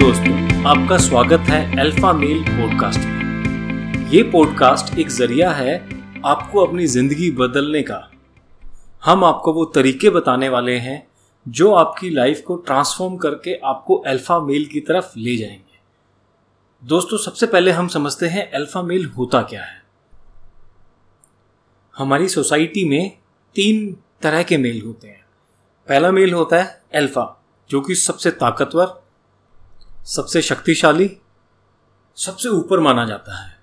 दोस्तों, आपका स्वागत है अल्फ़ा मेल पॉडकास्ट में। ये पॉडकास्ट एक ज़रिया है आपको अपनी ज़िंदगी बदलने का। हम आपको वो तरीके बताने वाले हैं जो आपकी लाइफ को ट्रांसफॉर्म करके आपको अल्फ़ा मेल की तरफ़ ले जाएँगे। दोस्तों, सबसे पहले हम समझते हैं अल्फ़ा मेल होता क्या है। हमारी सोसाइटी में तीन तरह के मेल होते हैं। पहला मेल होता है अल्फ़ा जो कि सबसे ताकतवर सबसे शक्तिशाली, सबसे ऊपर माना जाता है।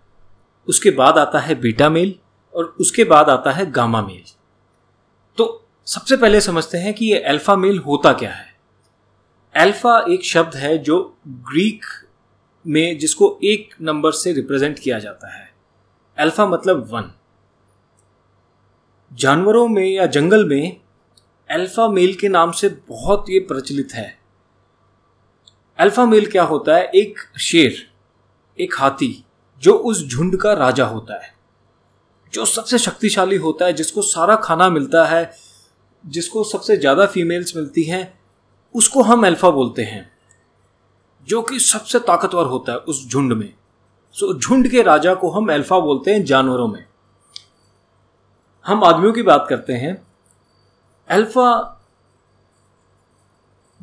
उसके बाद आता है बीटा मेल और उसके बाद आता है गामा मेल। तो सबसे पहले समझते हैं कि ये अल्फ़ा मेल होता क्या है। अल्फ़ा एक शब्द है जो ग्रीक में जिसको एक नंबर से रिप्रेजेंट किया जाता है। अल्फ़ा मतलब वन। जानवरों में या जंगल में अल्फ़ा मेल के नाम से बहुत ये प्रचलित है। अल्फ़ा मेल क्या होता है? एक शेर, एक हाथी, जो उस झुंड का राजा होता है, जो सबसे शक्तिशाली होता है, जिसको सारा खाना मिलता है, जिसको सबसे ज़्यादा फीमेल्स मिलती हैं, उसको हम अल्फ़ा बोलते हैं, जो कि सबसे ताकतवर होता है उस झुंड में। सो झुंड के राजा को हम अल्फ़ा बोलते हैं जानवरों में। हम आदमियों की बात करते हैं। अल्फ़ा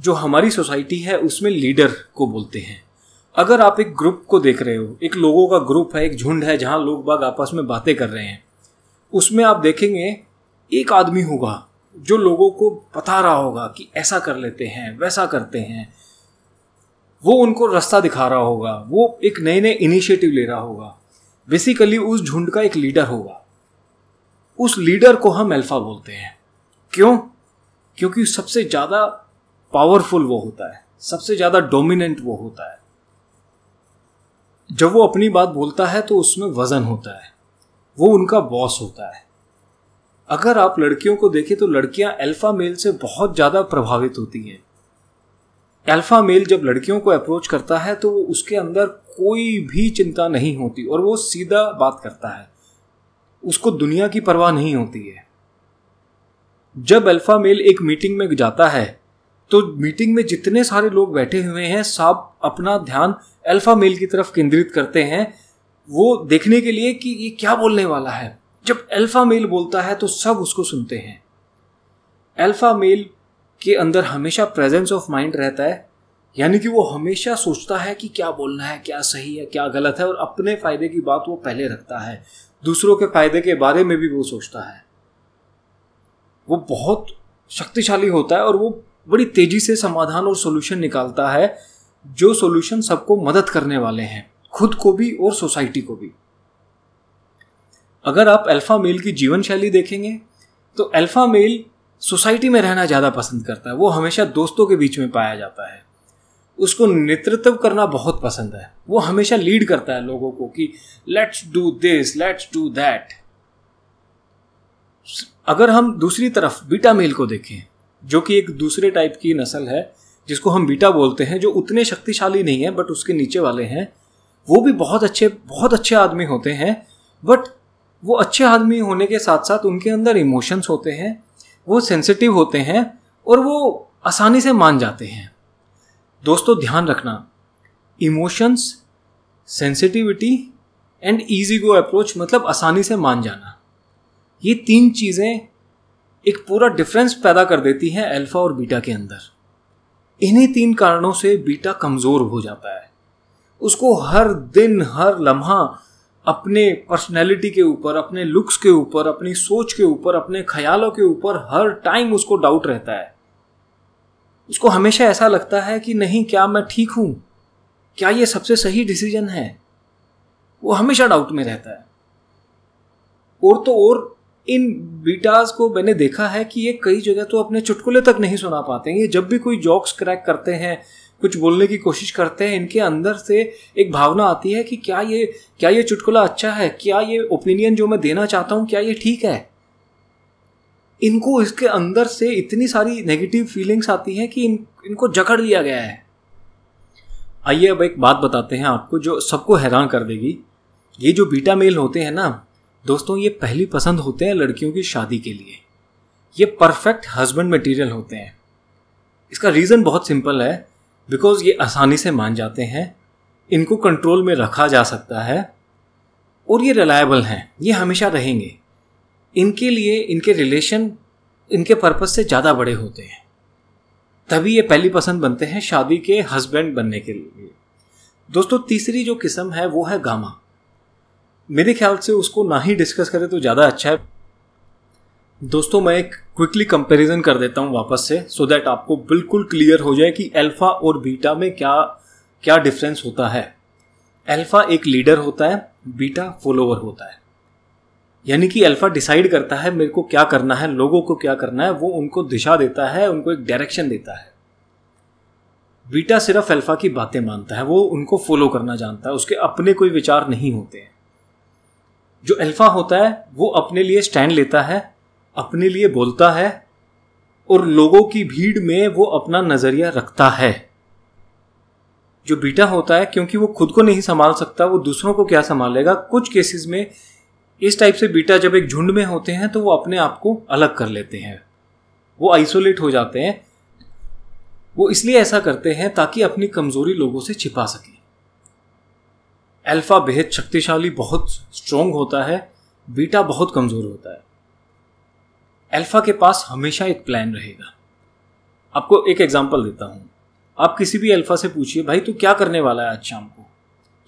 जो हमारी सोसाइटी है, उसमें लीडर को बोलते हैं। अगर आप एक ग्रुप को देख रहे हो, एक लोगों का ग्रुप है, एक झुंड है, जहाँ लोग बाग आपस में बातें कर रहे हैं, उसमें आप देखेंगे, एक आदमी होगा, जो लोगों को बता रहा होगा कि ऐसा कर लेते हैं, वैसा करते हैं। वो उनको रास्ता दिखा रहा होगा, वो एक नए नए इनिशिएटिव ले रहा होगा। बेसिकली उस झुंड का एक लीडर होगा। उस लीडर को हम अल्फ़ा बोलते हैं। क्यों? क्योंकि सबसे ज़्यादा पावरफुल वो होता है, सबसे ज़्यादा डोमिनेंट वो होता है। जब वो अपनी बात बोलता है तो उसमें वज़न होता है, वो उनका बॉस होता है। अगर आप लड़कियों को देखें तो लड़कियाँ अल्फ़ा मेल से बहुत ज़्यादा प्रभावित होती हैं। अल्फ़ा मेल जब लड़कियों को अप्रोच करता है तो उसके अंदर कोई भी चिंता नहीं होती और वो सीधा बात करता है। उसको दुनिया की परवाह नहीं होती है। जब अल्फ़ा मेल एक मीटिंग में जाता है तो मीटिंग में जितने सारे लोग बैठे हुए हैं, सब अपना ध्यान अल्फ़ा मेल की तरफ़ केंद्रित करते हैं। वो देखने के लिए कि ये क्या बोलने वाला है। जब अल्फ़ा मेल बोलता है तो सब उसको सुनते हैं। अल्फ़ा मेल के अंदर हमेशा प्रेजेंस ऑफ़ माइंड रहता है। यानी कि वो हमेशा सोचता है कि क्या बोलना है, क्या सही है, क्या गलत है, और अपने फ़ायदे की बात वो पहले रखता है। दूसरों के फ़ायदे के बारे में भी वो सोचता है। वो बहुत शक्तिशाली होता है और वो बड़ी तेज़ी से समाधान और सोल्यूशन निकालता है, जो सोल्यूशन सबको मदद करने वाले हैं, खुद को भी और सोसाइटी को भी। अगर आप अल्फ़ा मेल की जीवन शैली देखेंगे तो अल्फ़ा मेल सोसाइटी में रहना ज़्यादा पसंद करता है। वो हमेशा दोस्तों के बीच में पाया जाता है। उसको नेतृत्व करना बहुत पसंद है। वो हमेशा लीड करता है लोगों को कि let's do this let's do that अगर हम दूसरी तरफ़ बीटा मेल को देखें जो कि एक दूसरे टाइप की नस्ल है, जिसको हम बीटा बोलते हैं, जो उतने शक्तिशाली नहीं है बट उसके नीचे वाले हैं, वो भी बहुत अच्छे बहुत अच्छे आदमी होते हैं बट वो अच्छे आदमी होने के साथ साथ उनके अंदर इमोशंस होते हैं, वो सेंसिटिव होते हैं, और वो आसानी से मान जाते हैं। दोस्तों, ध्यान रखना emotions sensitivity and easy go approach मतलब आसानी से मान जाना। ये तीन चीज़ें एक पूरा डिफरेंस पैदा कर देती है अल्फ़ा और बीटा के अंदर। इन्हीं तीन कारणों से बीटा कमज़ोर हो जाता है। उसको हर दिन, हर लम्हा अपने पर्सनैलिटी के ऊपर, अपने लुक्स के ऊपर, अपनी सोच के ऊपर, अपने ख्यालों के ऊपर हर टाइम उसको डाउट रहता है। उसको हमेशा ऐसा लगता है कि नहीं, क्या मैं ठीक हूँ? क्या ये सबसे सही डिसीज़न है? वो हमेशा डाउट में रहता है। और तो और इन बीटाज को मैंने देखा है कि ये कई जगह तो अपने चुटकुले तक नहीं सुना पाते हैं। ये जब भी कोई जॉक्स क्रैक करते हैं, कुछ बोलने की कोशिश करते हैं, इनके अंदर से एक भावना आती है कि क्या ये क्या ये चुटकुला अच्छा है? क्या ये ओपिनियन जो मैं देना चाहता हूँ, क्या ये ठीक है? इनको इसके अंदर से इतनी सारी नेगेटिव फीलिंग्स आती हैं कि इन, इनको जकड़ लिया गया है। आइए अब एक बात बताते हैं आपको जो सबको हैरान कर देगी। ये जो बीटा मेल होते हैं ना दोस्तों, ये पहली पसंद होते हैं लड़कियों की शादी के लिए। ये परफेक्ट हस्बैंड मटेरियल होते हैं। इसका रीज़न बहुत सिंपल है बिकॉज़ ये आसानी से मान जाते हैं, इनको कंट्रोल में रखा जा सकता है, और ये रिलायबल हैं, ये हमेशा रहेंगे। इनके लिए, इनके रिलेशन इनके पर्पज से ज़्यादा बड़े होते हैं। तभी ये पहली पसंद बनते हैं शादी के हस्बैंड बनने के लिए। दोस्तों, तीसरी जो किस्म है, वो है गामा। मेरे ख्याल से उसको ना ही डिस्कस करें तो ज़्यादा अच्छा है। दोस्तों, मैं एक क्विकली कंपैरिजन कर देता हूँ वापस से सो so दैट आपको बिल्कुल क्लियर हो जाए कि अल्फ़ा और बीटा में क्या क्या डिफरेंस होता है। अल्फ़ा एक लीडर होता है बीटा फॉलोवर होता है। यानी कि अल्फ़ा डिसाइड करता है मेरे को क्या करना है, लोगों को क्या करना है, वो उनको दिशा देता है, उनको एक डायरेक्शन देता है। बीटा सिर्फ़ अल्फ़ा की बातें मानता है, वो उनको फॉलो करना जानता है, उसके अपने कोई विचार नहीं होते हैं। जो अल्फ़ा होता है, वो अपने लिए स्टैंड लेता है, अपने लिए बोलता है, और लोगों की भीड़ में वो अपना नज़रिया रखता है। जो बीटा होता है, क्योंकि वो खुद को नहीं संभाल सकता, वो दूसरों को क्या संभालेगा? कुछ केसेस में इस टाइप से बीटा जब एक झुंड में होते हैं तो वो अपने आप को अलग कर लेते हैं। वो आइसोलेट हो जाते हैं। वो इसलिए ऐसा करते हैं ताकि अपनी कमज़ोरी लोगों से छिपा सके। अल्फ़ा बेहद शक्तिशाली, बहुत स्ट्रोंग होता है बीटा बहुत कमज़ोर होता है। अल्फ़ा के पास हमेशा एक प्लान रहेगा। आपको एक एग्जांपल देता हूँ। आप किसी भी अल्फ़ा से पूछिए, भाई, तू क्या करने वाला है आज शाम को?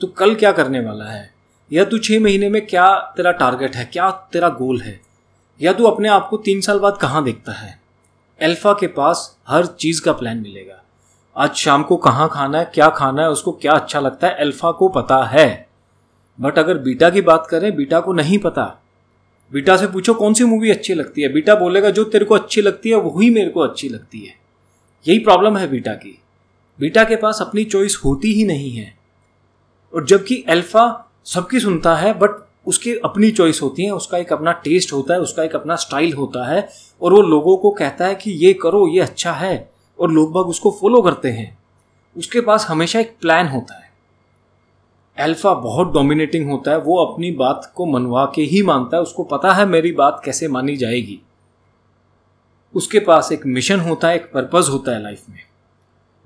तू कल क्या करने वाला है? या तू छह महीने में क्या तेरा टारगेट है? क्या तेरा गोल है? या तू अपने आप को तीन साल बाद कहाँ देखता है? अल्फ़ा के पास हर चीज़ का प्लान मिलेगा। आज शाम को कहाँ खाना है, क्या खाना है, उसको क्या अच्छा लगता है, अल्फ़ा को पता है। बट अगर बीटा की बात करें, बीटा को नहीं पता। बीटा से पूछो, कौन सी मूवी अच्छी लगती है? बीटा बोलेगा, जो तेरे को अच्छी लगती है, वही मेरे को अच्छी लगती है। यही प्रॉब्लम है बीटा की। बीटा के पास अपनी चॉइस होती ही नहीं है। और जबकि अल्फ़ा सबकी सुनता है बट उसकी अपनी चॉइस होती है, उसका एक अपना टेस्ट होता है, उसका एक अपना स्टाइल होता है, और वो लोगों को कहता है कि, ये करो, ये अच्छा है। और लोग बाग उसको फॉलो करते हैं। उसके पास हमेशा एक प्लान होता है। अल्फ़ा बहुत डोमिनेटिंग होता है, वो अपनी बात को मनवा के ही मानता है, उसको पता है मेरी बात कैसे मानी जाएगी। उसके पास एक मिशन होता है, एक पर्पज होता है लाइफ में।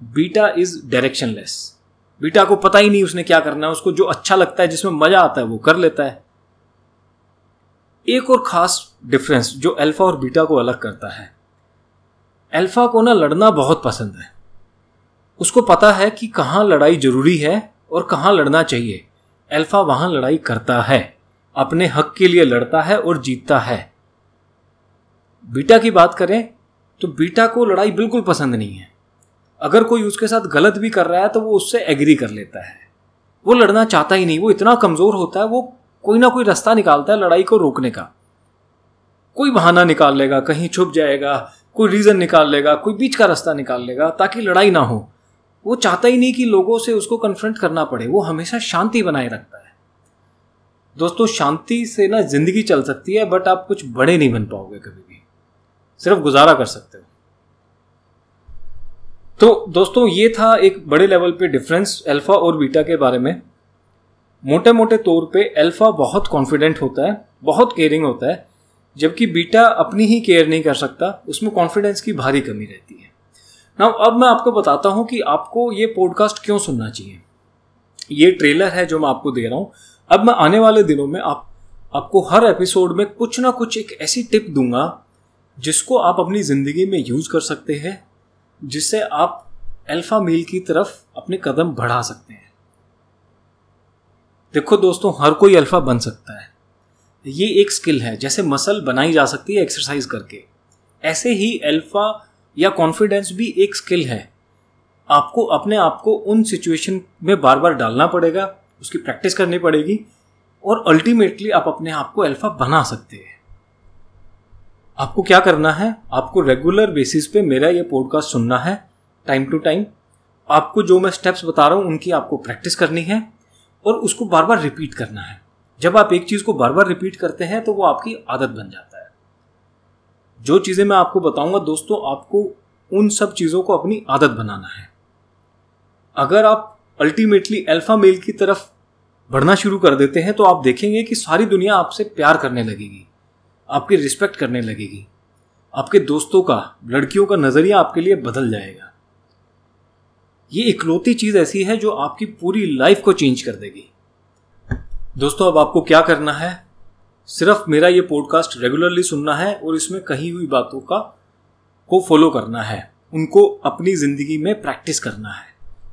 बीटा इज़ डायरेक्शनलेस बीटा को पता ही नहीं उसने क्या करना है, उसको जो अच्छा लगता है, जिसमें मज़ा आता है, वो कर लेता है। एक और खास डिफरेंस जो अल्फ़ा और बीटा को अलग करता है। अल्फ़ा को ना लड़ना बहुत पसंद है। उसको पता है कि कहाँ लड़ाई ज़रूरी है और कहाँ लड़ना चाहिए। अल्फ़ा वहाँ लड़ाई करता है, अपने हक के लिए लड़ता है और जीतता है। बीटा की बात करें तो बीटा को लड़ाई बिल्कुल पसंद नहीं है। अगर कोई उसके साथ गलत भी कर रहा है तो वो उससे एग्री कर लेता है। वो लड़ना चाहता ही नहीं, वो इतना कमज़ोर होता है, वो कोई ना कोई रास्ता निकालता है लड़ाई को रोकने का। कोई बहाना निकाल लेगा, कहीं छुप जाएगा कोई रीजन निकाल लेगा, कोई बीच का रास्ता निकाल लेगा, ताकि लड़ाई ना हो। वो चाहता ही नहीं कि लोगों से उसको कन्फ्रंट करना पड़े। वो हमेशा शांति बनाए रखता है। दोस्तों, शांति से ना ज़िंदगी चल सकती है बट आप कुछ बड़े नहीं बन पाओगे कभी भी। सिर्फ़ गुजारा कर सकते हो। तो दोस्तों, ये था एक बड़े लेवल पे डिफरेंस अल्फ़ा और बीटा के बारे में। मोटे मोटे तौर पे अल्फ़ा बहुत कॉन्फिडेंट होता है, बहुत केयरिंग होता है। जबकि बीटा अपनी ही केयर नहीं कर सकता, उसमें कॉन्फिडेंस की भारी कमी रहती है। ना अब मैं आपको बताता हूँ कि आपको ये पॉडकास्ट क्यों सुनना चाहिए। ये ट्रेलर है जो मैं आपको दे रहा हूँ। अब मैं आने वाले दिनों में आप, आपको हर एपिसोड में कुछ ना कुछ एक ऐसी टिप दूँगा, जिसको आप अपनी ज़िंदगी में यूज़ कर सकते हैं, जिससे आप अल्फ़ा मील की तरफ़ अपने कदम बढ़ा सकते हैं। देखो दोस्तों, हर कोई अल्फ़ा बन सकता है। ये एक स्किल है, जैसे मसल बनाई जा सकती है एक्सरसाइज करके। ऐसे ही अल्फ़ा या कॉन्फिडेंस भी एक स्किल है। आपको अपने आप को उन सिचुएशन में बार बार डालना पड़ेगा, उसकी प्रैक्टिस करनी पड़ेगी और अल्टीमेटली आप अपने आप को अल्फ़ा बना सकते हैं। आपको क्या करना है? आपको रेगुलर बेसिस पे मेरा ये पॉडकास्ट सुनना है टाइम टू टाइम आपको जो मैं स्टेप्स बता रहा हूँ, उनकी आपको प्रैक्टिस करनी है और उसको बार बार रिपीट करना है। जब आप एक चीज़ को बार बार रिपीट करते हैं तो वो आपकी आदत बन जाता है। जो चीज़ें मैं आपको बताऊँगा, दोस्तों, आपको उन सब चीज़ों को अपनी आदत बनाना है। अगर आप अल्टीमेटली अल्फ़ा मेल की तरफ़ बढ़ना शुरू कर देते हैं तो आप देखेंगे कि सारी दुनिया आपसे प्यार करने लगेगी, आपकी रिस्पेक्ट करने लगेगी, आपके दोस्तों का, लड़कियों का नज़रिया आपके लिए बदल जाएगा। ये इकलौती चीज़ ऐसी है जो आपकी पूरी लाइफ को चेंज कर देगी। दोस्तों, अब आपको क्या करना है? सिर्फ़ मेरा ये पॉडकास्ट रेगुलरली सुनना है और इसमें कही हुई बातों का, को फॉलो करना है। उनको अपनी ज़िंदगी में प्रैक्टिस करना है।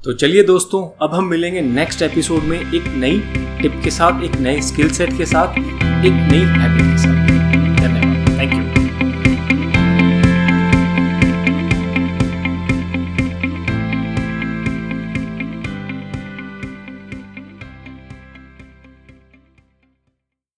तो चलिए दोस्तों, अब हम मिलेंगे नेक्स्ट एपिसोड में एक नई टिप के साथ, एक नए स्किल सेट के साथ, एक नई हैबिट के साथ।